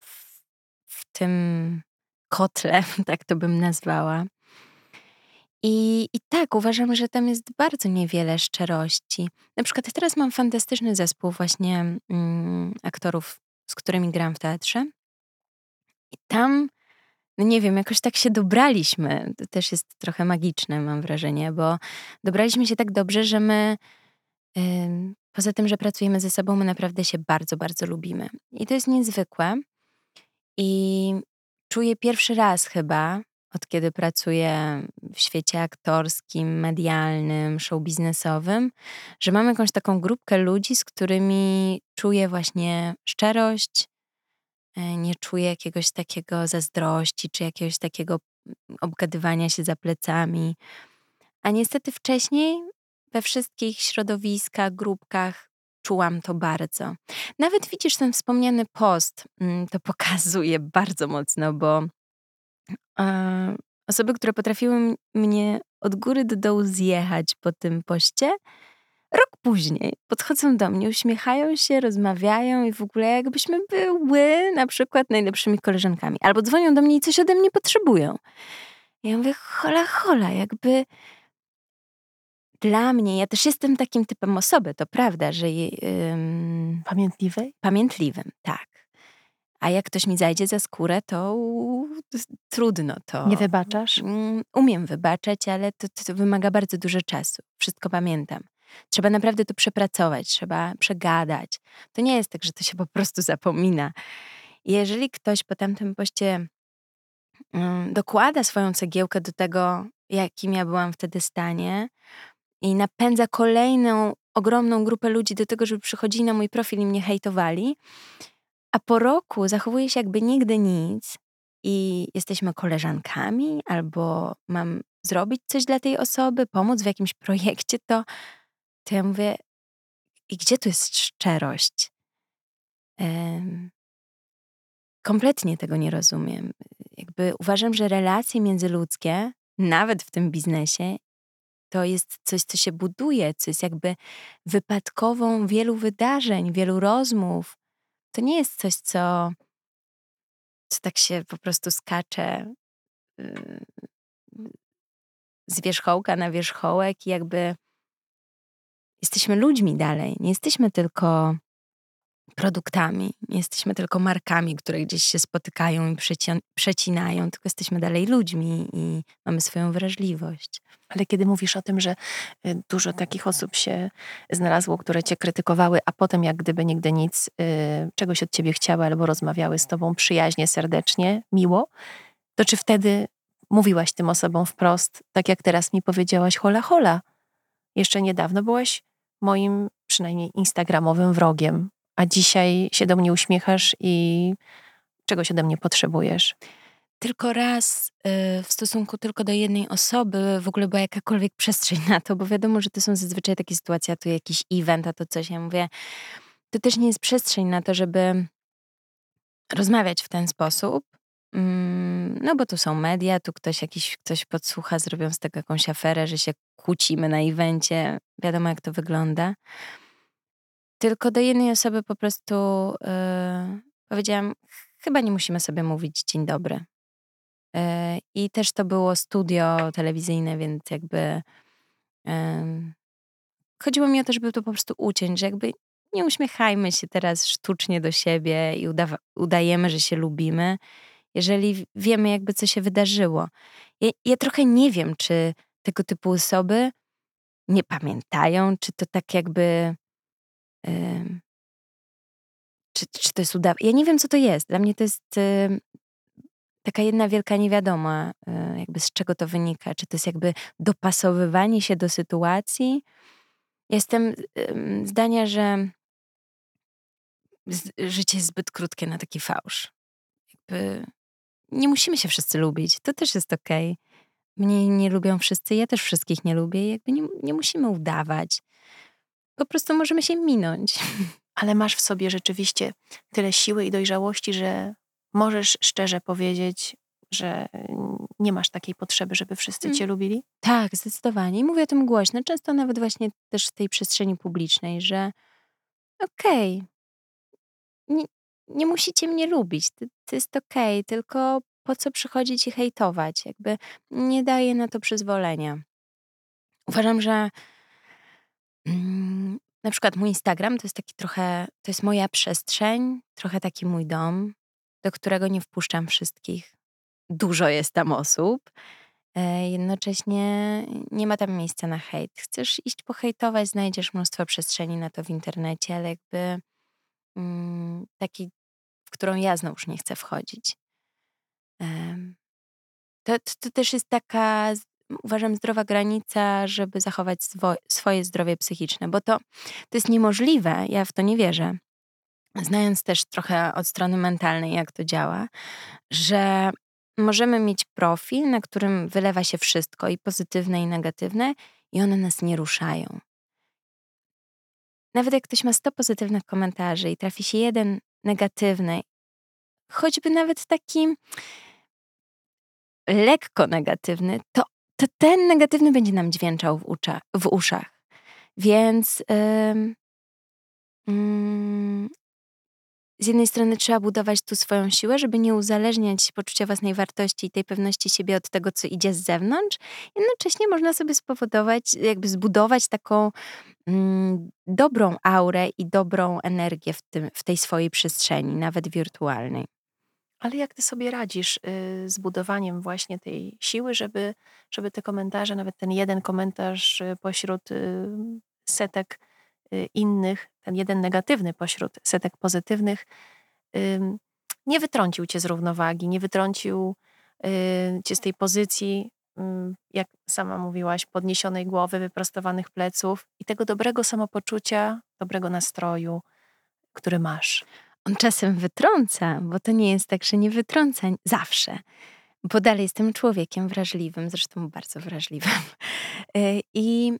w, w tym kotle, tak to bym nazwała. I, I tak, uważam, że tam jest bardzo niewiele szczerości. Na przykład teraz mam fantastyczny zespół właśnie mm, aktorów, z którymi gram w teatrze. I tam, no nie wiem, jakoś tak się dobraliśmy. To też jest trochę magiczne, mam wrażenie, bo dobraliśmy się tak dobrze, że my, yy, poza tym, że pracujemy ze sobą, my naprawdę się bardzo, bardzo lubimy. I to jest niezwykłe. I czuję pierwszy raz chyba, od kiedy pracuję w świecie aktorskim, medialnym, show biznesowym, że mam jakąś taką grupkę ludzi, z którymi czuję właśnie szczerość, e, nie czuję jakiegoś takiego zazdrości, czy jakiegoś takiego mm, obgadywania się za plecami. A niestety wcześniej we wszystkich środowiskach, grupkach czułam to bardzo. Nawet widzisz ten wspomniany post, mm, to pokazuje bardzo mocno, bo osoby, które potrafiły mnie od góry do dołu zjechać po tym poście, rok później podchodzą do mnie, uśmiechają się, rozmawiają i w ogóle jakbyśmy były na przykład najlepszymi koleżankami. Albo dzwonią do mnie i coś ode mnie potrzebują. Ja mówię, hola, hola, jakby dla mnie, ja też jestem takim typem osoby, to prawda, że... Yy, Pamiętliwej? Pamiętliwym, tak. A jak ktoś mi zajdzie za skórę, to trudno to. Nie wybaczasz? Mm, umiem wybaczać, ale to, to wymaga bardzo dużo czasu. Wszystko pamiętam. Trzeba naprawdę to przepracować, trzeba przegadać. To nie jest tak, że to się po prostu zapomina. Jeżeli ktoś po tamtym poście um, dokłada swoją cegiełkę do tego, jakim ja byłam wtedy stanie i napędza kolejną ogromną grupę ludzi do tego, żeby przychodzili na mój profil i mnie hejtowali, a po roku zachowuje się jakby nigdy nic i jesteśmy koleżankami, albo mam zrobić coś dla tej osoby, pomóc w jakimś projekcie, to, to ja mówię, i gdzie tu jest szczerość? Um, kompletnie tego nie rozumiem. Jakby uważam, że relacje międzyludzkie, nawet w tym biznesie, to jest coś, co się buduje, co jest jakby wypadkową wielu wydarzeń, wielu rozmów, to nie jest coś, co, co tak się po prostu skacze yy, z wierzchołka na wierzchołek i jakby jesteśmy ludźmi dalej. Nie jesteśmy tylko produktami, nie jesteśmy tylko markami, które gdzieś się spotykają i przecinają, tylko jesteśmy dalej ludźmi i mamy swoją wrażliwość. Ale kiedy mówisz o tym, że y, dużo takich osób się znalazło, które cię krytykowały, a potem jak gdyby nigdy nic, y, czegoś od ciebie chciały albo rozmawiały z tobą przyjaźnie, serdecznie, miło, to czy wtedy mówiłaś tym osobom wprost, tak jak teraz mi powiedziałaś, hola, hola. Jeszcze niedawno byłaś moim przynajmniej instagramowym wrogiem, a dzisiaj się do mnie uśmiechasz i czegoś ode mnie potrzebujesz. Tylko raz y, w stosunku tylko do jednej osoby w ogóle była jakakolwiek przestrzeń na to, bo wiadomo, że to są zazwyczaj takie sytuacje, a tu jakiś event, a to coś. Ja mówię, to też nie jest przestrzeń na to, żeby rozmawiać w ten sposób. Mm, no bo tu są media, tu ktoś jakiś ktoś podsłucha, zrobią z tego jakąś aferę, że się kłócimy na evencie. Wiadomo, jak to wygląda. Tylko do jednej osoby po prostu yy, powiedziałam, chyba nie musimy sobie mówić dzień dobry. Yy, I też to było studio telewizyjne, więc jakby yy, chodziło mi o to, żeby to po prostu uciąć, że jakby nie uśmiechajmy się teraz sztucznie do siebie i udajemy, że się lubimy. jeżeli wiemy jakby co się wydarzyło. Ja, ja trochę nie wiem, czy tego typu osoby nie pamiętają, czy to tak jakby czy, czy to jest udawanie. Ja nie wiem, co to jest. Dla mnie to jest taka jedna wielka niewiadoma, yy, jakby z czego to wynika. Czy to jest jakby dopasowywanie się do sytuacji. Jestem zdania, że życie jest zbyt krótkie na taki fałsz. Jakby nie musimy się wszyscy lubić. To też jest okej. Okay. Mnie nie lubią wszyscy, ja też wszystkich nie lubię. Jakby nie, nie musimy udawać. Po prostu możemy się minąć. Ale masz w sobie rzeczywiście tyle siły i dojrzałości, że możesz szczerze powiedzieć, że nie masz takiej potrzeby, żeby wszyscy cię mm. lubili? Tak, zdecydowanie. I mówię o tym głośno, często nawet właśnie też w tej przestrzeni publicznej, że okej, okay, nie, nie musicie mnie lubić, to, to jest okej, okay, tylko po co przychodzić i hejtować? Jakby nie daję na to przyzwolenia. Uważam, że na przykład mój Instagram to jest taki trochę, to jest moja przestrzeń, trochę taki mój dom, do którego nie wpuszczam wszystkich. Dużo jest tam osób. E, jednocześnie nie ma tam miejsca na hejt. Chcesz iść pohejtować, znajdziesz mnóstwo przestrzeni na to w internecie, ale jakby mm, taki, w którą ja znowuż nie chcę wchodzić. To, to, to też jest taka, uważam, zdrowa granica, żeby zachować swo, swoje zdrowie psychiczne, bo to, to jest niemożliwe, ja w to nie wierzę. Znając też trochę od strony mentalnej, jak to działa, że możemy mieć profil, na którym wylewa się wszystko, i pozytywne, i negatywne, i one nas nie ruszają. Nawet jak ktoś ma 100 pozytywnych komentarzy i trafi się jeden negatywny, choćby nawet taki lekko negatywny, to, to ten negatywny będzie nam dźwięczał w, ucza, w uszach. Więc yy, z jednej strony trzeba budować tu swoją siłę, żeby nie uzależniać poczucia własnej wartości i tej pewności siebie od tego, co idzie z zewnątrz. Jednocześnie można sobie spowodować, jakby zbudować taką mm, dobrą aurę i dobrą energię w, tym, w tej swojej przestrzeni, nawet wirtualnej. Ale jak ty sobie radzisz y, z budowaniem właśnie tej siły, żeby, żeby te komentarze, nawet ten jeden komentarz y, pośród y, setek innych, ten jeden negatywny pośród setek pozytywnych, nie wytrącił cię z równowagi, nie wytrącił cię z tej pozycji, jak sama mówiłaś, podniesionej głowy, wyprostowanych pleców i tego dobrego samopoczucia, dobrego nastroju, który masz on czasem wytrąca, bo to nie jest tak, że nie wytrąca zawsze, bo dalej jestem człowiekiem wrażliwym, zresztą bardzo wrażliwym. E, I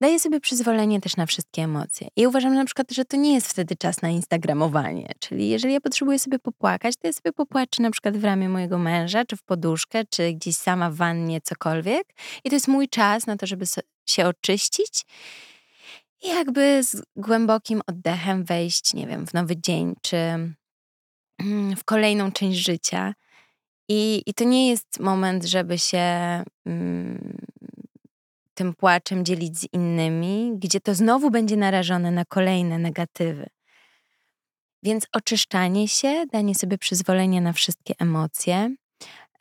daję sobie przyzwolenie też na wszystkie emocje. I uważam na przykład, że to nie jest wtedy czas na instagramowanie. Czyli jeżeli ja potrzebuję sobie popłakać, to ja sobie popłaczę na przykład w ramię mojego męża, czy w poduszkę, czy gdzieś sama w wannie, cokolwiek. I to jest mój czas na to, żeby się oczyścić i jakby z głębokim oddechem wejść, nie wiem, w nowy dzień, czy mm, w kolejną część życia. I, i to nie jest moment, żeby się mm, tym płaczem dzielić z innymi, gdzie to znowu będzie narażone na kolejne negatywy. Więc oczyszczanie się, danie sobie przyzwolenia na wszystkie emocje.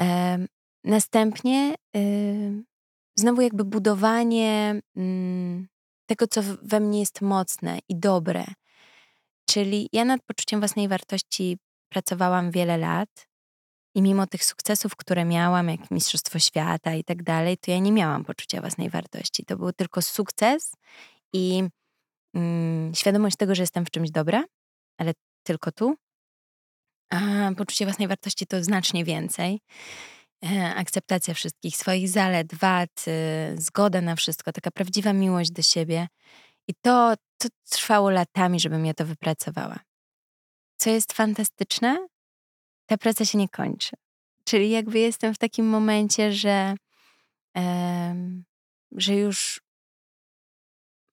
E, następnie y, znowu jakby budowanie y, tego, co we mnie jest mocne i dobre. Czyli ja nad poczuciem własnej wartości pracowałam wiele lat i mimo tych sukcesów, które miałam, jak Mistrzostwo Świata i tak dalej, to ja nie miałam poczucia własnej wartości. To był tylko sukces i mm, świadomość tego, że jestem w czymś dobra, ale tylko tu. A poczucie własnej wartości to znacznie więcej. E, akceptacja wszystkich swoich zalet, wad, y, zgoda na wszystko, taka prawdziwa miłość do siebie. I to, to trwało latami, żebym ja to wypracowała. Co jest fantastyczne, ta praca się nie kończy. Czyli jakby jestem w takim momencie, że, że już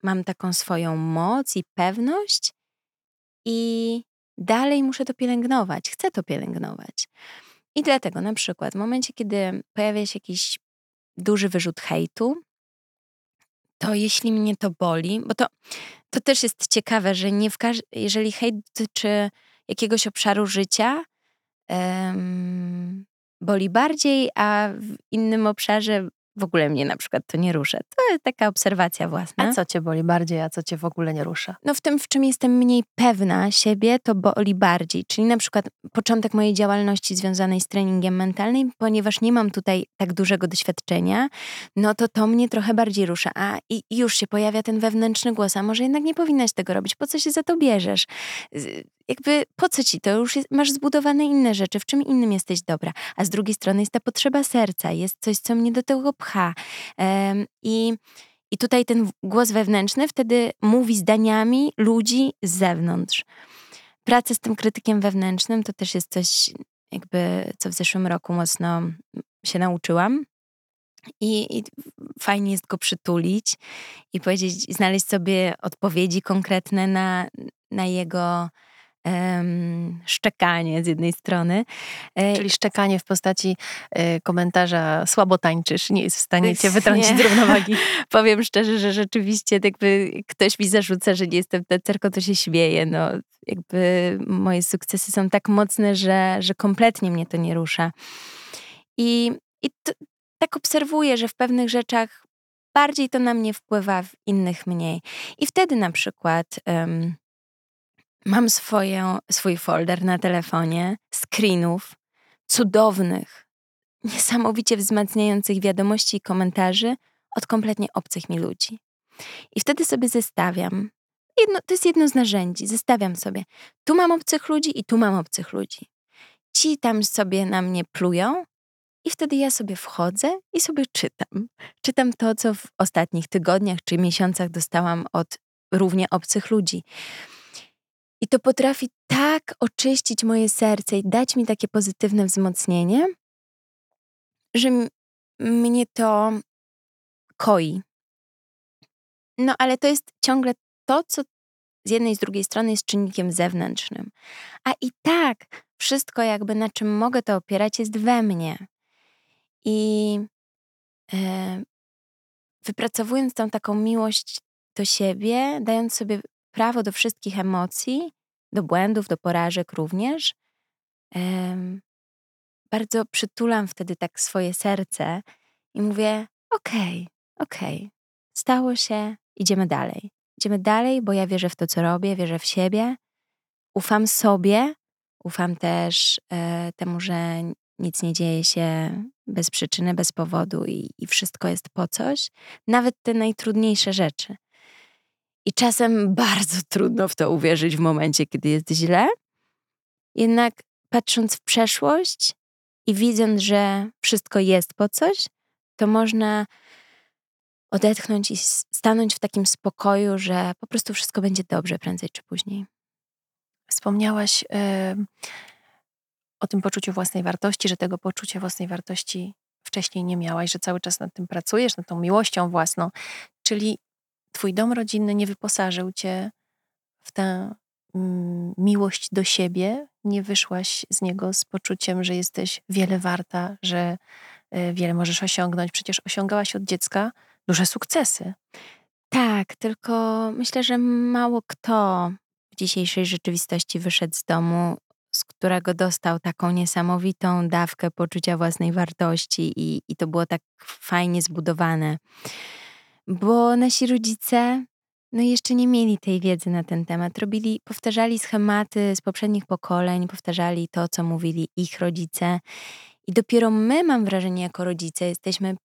mam taką swoją moc i pewność i dalej muszę to pielęgnować, chcę to pielęgnować. I dlatego na przykład w momencie, kiedy pojawia się jakiś duży wyrzut hejtu, to jeśli mnie to boli, bo to, to też jest ciekawe, że nie w każ- jeżeli hejt dotyczy jakiegoś obszaru życia, um, boli bardziej, a w innym obszarze w ogóle mnie na przykład to nie rusza. To jest taka obserwacja własna. A co cię boli bardziej, a co cię w ogóle nie rusza? No w tym, w czym jestem mniej pewna siebie, to boli bardziej. Czyli na przykład początek mojej działalności związanej z treningiem mentalnym, ponieważ nie mam tutaj tak dużego doświadczenia, no to to mnie trochę bardziej rusza. A i już się pojawia ten wewnętrzny głos, a może jednak nie powinnaś tego robić, po co się za to bierzesz? Jakby po co ci to? Już jest, masz zbudowane inne rzeczy, w czym innym jesteś dobra. A z drugiej strony jest ta potrzeba serca, jest coś, co mnie do tego pcha. Um, I i tutaj ten głos wewnętrzny wtedy mówi zdaniami ludzi z zewnątrz. Praca z tym krytykiem wewnętrznym to też jest coś, jakby, co w zeszłym roku mocno się nauczyłam. I, I, fajnie jest go przytulić i powiedzieć, znaleźć sobie odpowiedzi konkretne na, na jego szczekanie z jednej strony. E, Czyli szczekanie w postaci y, komentarza słabo tańczysz, nie jest w stanie cię wytrącić z równowagi. Powiem szczerze, że rzeczywiście jakby ktoś mi zarzuca, że nie jestem tancerką, to się śmieje. No, jakby moje sukcesy są tak mocne, że, że kompletnie mnie to nie rusza. I, i to, tak obserwuję, że w pewnych rzeczach bardziej to na mnie wpływa, w innych mniej. I wtedy na przykład um, Mam swoją, swój folder na telefonie screenów cudownych, niesamowicie wzmacniających wiadomości i komentarzy od kompletnie obcych mi ludzi. I wtedy sobie zestawiam. Jedno, to jest jedno z narzędzi. Zestawiam sobie. Tu mam obcych ludzi i tu mam obcych ludzi. Ci tam sobie na mnie plują, i wtedy ja sobie wchodzę i sobie czytam. Czytam to, co w ostatnich tygodniach czy miesiącach dostałam od równie obcych ludzi. I to potrafi tak oczyścić moje serce i dać mi takie pozytywne wzmocnienie, że mnie to koi. No ale to jest ciągle to, co z jednej i z drugiej strony jest czynnikiem zewnętrznym. A i tak wszystko jakby na czym mogę to opierać jest we mnie. I e, wypracowując tą taką miłość do siebie, dając sobie prawo do wszystkich emocji, do błędów, do porażek również. Bardzo przytulam wtedy tak swoje serce i mówię: Okej, okay, okej, okay, stało się, idziemy dalej. Idziemy dalej, bo ja wierzę w to, co robię, wierzę w siebie, ufam sobie, ufam też e, temu, że nic nie dzieje się bez przyczyny, bez powodu i, i wszystko jest po coś, nawet te najtrudniejsze rzeczy. I czasem bardzo trudno w to uwierzyć w momencie, kiedy jest źle. Jednak patrząc w przeszłość i widząc, że wszystko jest po coś, to można odetchnąć i stanąć w takim spokoju, że po prostu wszystko będzie dobrze prędzej czy później. Wspomniałaś o tym poczuciu własnej wartości, że tego poczucia własnej wartości wcześniej nie miałaś, że cały czas nad tym pracujesz, nad tą miłością własną. Czyli Twój dom rodzinny nie wyposażył cię w tę mm, miłość do siebie, nie wyszłaś z niego z poczuciem, że jesteś wiele warta, że y, wiele możesz osiągnąć. Przecież osiągałaś od dziecka duże sukcesy. Tak, tylko myślę, że mało kto w dzisiejszej rzeczywistości wyszedł z domu, z którego dostał taką niesamowitą dawkę poczucia własnej wartości i, i to było tak fajnie zbudowane bo nasi rodzice no jeszcze nie mieli tej wiedzy na ten temat. Robili, powtarzali schematy z poprzednich pokoleń, powtarzali to, co mówili ich rodzice. I dopiero my, mam wrażenie, jako rodzice, jesteśmy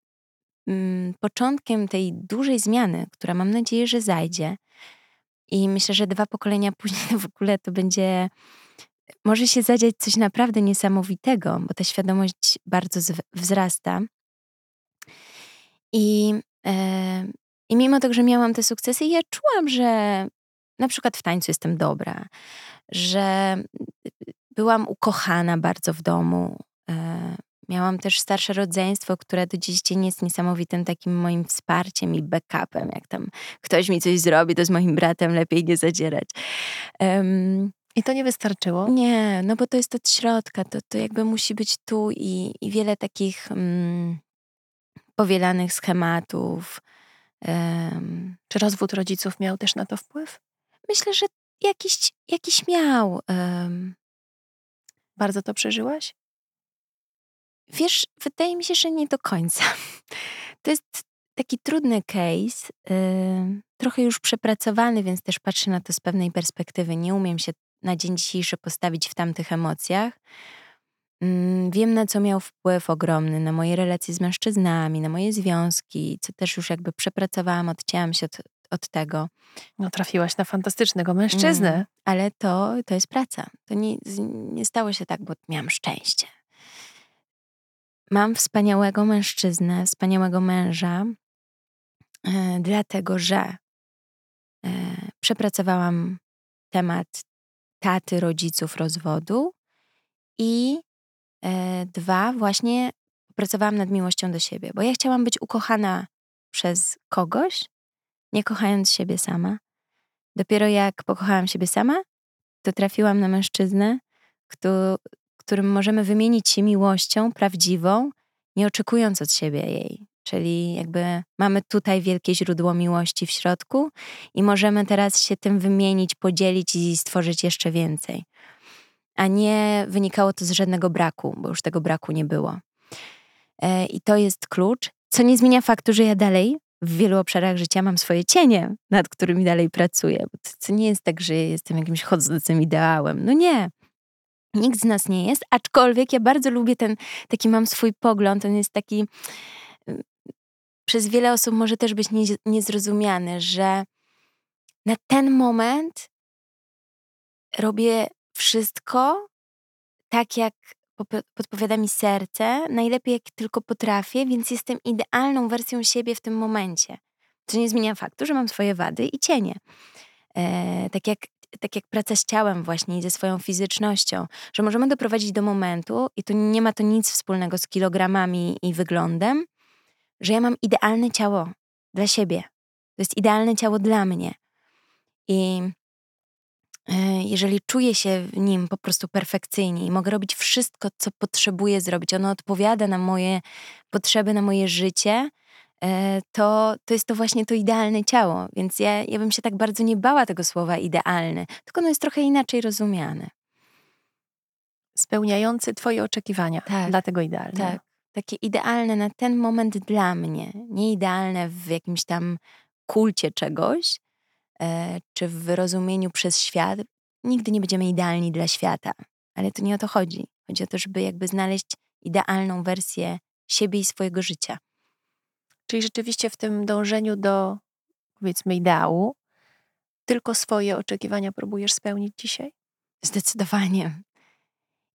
mm, początkiem tej dużej zmiany, która mam nadzieję, że zajdzie. I myślę, że dwa pokolenia później w ogóle to będzie. Może się zadziać coś naprawdę niesamowitego, bo ta świadomość bardzo wzrasta. I i mimo tego, że miałam te sukcesy, ja czułam, że na przykład w tańcu jestem dobra, że byłam ukochana bardzo w domu. E, miałam też starsze rodzeństwo, które do dziś dzień jest niesamowitym takim moim wsparciem i backupem. Jak tam ktoś mi coś zrobi, to z moim bratem lepiej nie zadzierać. Um, I to nie wystarczyło? Nie, no bo to jest od środka, to, to jakby musi być tu i, i wiele takich um, powielanych schematów. Um, Czy rozwód rodziców miał też na to wpływ? Myślę, że jakiś, jakiś miał. Um, Bardzo to przeżyłaś? Wiesz, wydaje mi się, że nie do końca. To jest taki trudny case, yy, trochę już przepracowany, więc też patrzę na to z pewnej perspektywy. Nie umiem się na dzień dzisiejszy postawić w tamtych emocjach. Yy, wiem, na co miał wpływ ogromny, na moje relacje z mężczyznami, na moje związki, co też już jakby przepracowałam, odcięłam się od, od tego. No, trafiłaś na fantastycznego mężczyznę. Mm, ale to, to jest praca. To nie, nie stało się tak, bo miałam szczęście. Mam wspaniałego mężczyznę, wspaniałego męża, e, dlatego że e, przepracowałam temat taty, rodziców, rozwodu i dwa, właśnie pracowałam nad miłością do siebie, bo ja chciałam być ukochana przez kogoś, nie kochając siebie sama. Dopiero jak pokochałam siebie sama, to trafiłam na mężczyznę, kto, którym możemy wymienić się miłością prawdziwą, nie oczekując od siebie jej. Czyli jakby mamy tutaj wielkie źródło miłości w środku i możemy teraz się tym wymienić, podzielić i stworzyć jeszcze więcej. A nie wynikało to z żadnego braku, bo już tego braku nie było. E, I to jest klucz, co nie zmienia faktu, że ja dalej w wielu obszarach życia mam swoje cienie, nad którymi dalej pracuję. To nie jest tak, że jestem jakimś chodzącym ideałem. No nie. Nikt z nas nie jest, aczkolwiek ja bardzo lubię ten, taki mam swój pogląd, on jest taki mm, przez wiele osób może też być nie, niezrozumiany, że na ten moment robię wszystko tak, jak podpowiada mi serce, najlepiej jak tylko potrafię, więc jestem idealną wersją siebie w tym momencie. Co nie zmienia faktu, że mam swoje wady i cienie. E, tak, jak, tak jak praca z ciałem właśnie i ze swoją fizycznością, że możemy doprowadzić do momentu, i to nie ma to nic wspólnego z kilogramami i wyglądem, że ja mam idealne ciało dla siebie. To jest idealne ciało dla mnie. I jeżeli czuję się w nim po prostu perfekcyjnie i mogę robić wszystko, co potrzebuję zrobić, ono odpowiada na moje potrzeby, na moje życie, e, to, to jest to właśnie to idealne ciało. Więc ja, ja bym się tak bardzo nie bała tego słowa idealny, tylko ono jest trochę inaczej rozumiane. Spełniający Twoje oczekiwania, tak, dlatego idealne. Tak, takie idealne na ten moment dla mnie, nie idealne w jakimś tam kulcie czegoś, E, czy w wyrozumieniu przez świat, nigdy nie będziemy idealni dla świata. Ale to nie o to chodzi. Chodzi o to, żeby jakby znaleźć idealną wersję siebie i swojego życia. Czyli rzeczywiście w tym dążeniu do, powiedzmy, ideału, tylko swoje oczekiwania próbujesz spełnić dzisiaj? Zdecydowanie.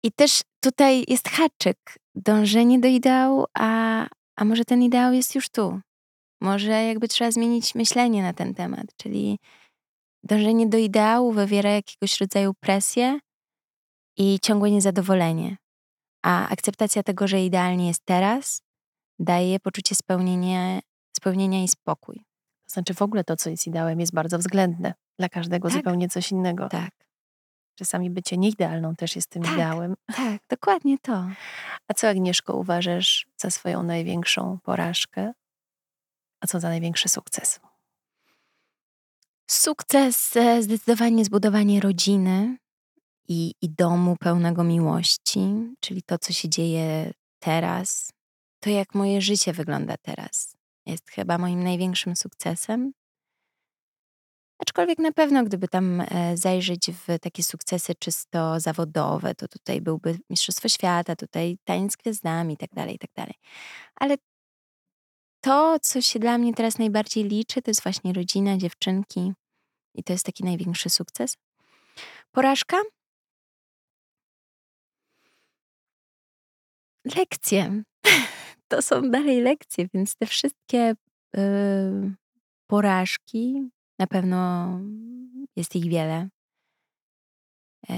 I też tutaj jest haczyk. Dążenie do ideału, a, a może ten ideał jest już tu. Może jakby trzeba zmienić myślenie na ten temat, czyli dążenie do ideału wywiera jakiegoś rodzaju presję i ciągłe niezadowolenie. A akceptacja tego, że idealnie jest teraz, daje poczucie spełnienia, spełnienia i spokój. To znaczy w ogóle to, co jest ideałem, jest bardzo względne. Dla każdego tak. zupełnie coś innego. Tak. Czasami bycie nieidealną też jest tym tak, ideałem. Tak, dokładnie to. A co, Agnieszko, uważasz za swoją największą porażkę? A co za największy sukces? Sukces e, zdecydowanie zbudowanie rodziny i, i domu pełnego miłości, czyli to, co się dzieje teraz, to jak moje życie wygląda teraz. Jest chyba moim największym sukcesem. Aczkolwiek na pewno, gdyby tam e, zajrzeć w takie sukcesy czysto zawodowe, to tutaj byłby Mistrzostwo Świata, tutaj taniec z gwiazdami itd., tak itd. Tak Ale to, co się dla mnie teraz najbardziej liczy, to jest właśnie rodzina, dziewczynki. I to jest taki największy sukces. Porażka? Lekcje. To są dalej lekcje, więc te wszystkie yy, porażki, na pewno jest ich wiele. Yy,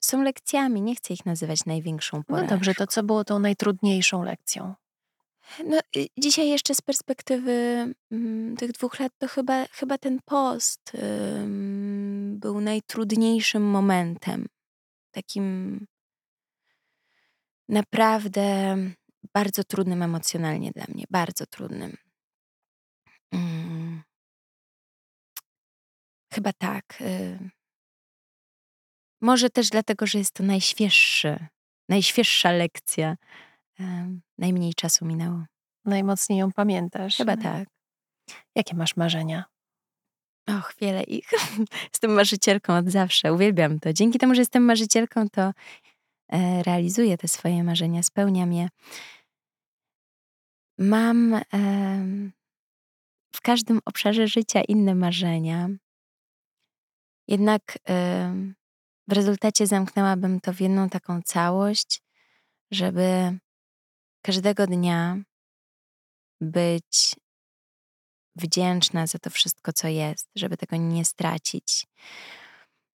są lekcjami, nie chcę ich nazywać największą porażką. No dobrze, to co było tą najtrudniejszą lekcją? No, dzisiaj jeszcze z perspektywy mm, tych dwóch lat, to chyba, chyba ten post był najtrudniejszym momentem. Takim naprawdę bardzo trudnym emocjonalnie dla mnie, bardzo trudnym. Mm. Chyba tak. Y może też dlatego, że jest to najświeższy, najświeższa lekcja. Najmniej czasu minęło. Najmocniej ją pamiętasz. Chyba tak. Jakie masz marzenia? Och, wiele ich. jestem marzycielką od zawsze. Uwielbiam to. Dzięki temu, że jestem marzycielką, to e, realizuję te swoje marzenia, spełniam je. Mam w każdym obszarze życia inne marzenia. Jednak w rezultacie zamknęłabym to w jedną taką całość, żeby każdego dnia być wdzięczna za to wszystko, co jest, żeby tego nie stracić.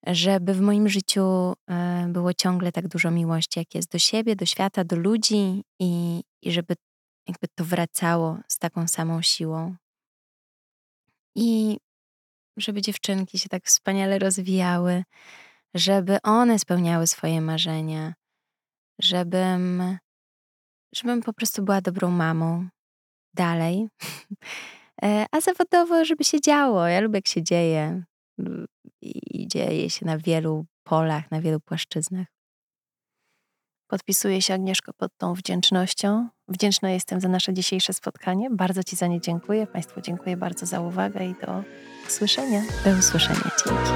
Żeby w moim życiu e, było ciągle tak dużo miłości, jak jest do siebie, do świata, do ludzi i, i żeby jakby to wracało z taką samą siłą. I żeby dziewczynki się tak wspaniale rozwijały, żeby one spełniały swoje marzenia, żebym, żebym po prostu była dobrą mamą dalej. E, a zawodowo, żeby się działo. Ja lubię, jak się dzieje. I dzieje się na wielu polach, na wielu płaszczyznach. Podpisuję się, Agnieszko, pod tą wdzięcznością. Wdzięczna jestem za nasze dzisiejsze spotkanie. Bardzo Ci za nie dziękuję. Państwu dziękuję bardzo za uwagę i do usłyszenia. Do usłyszenia. Dzięki.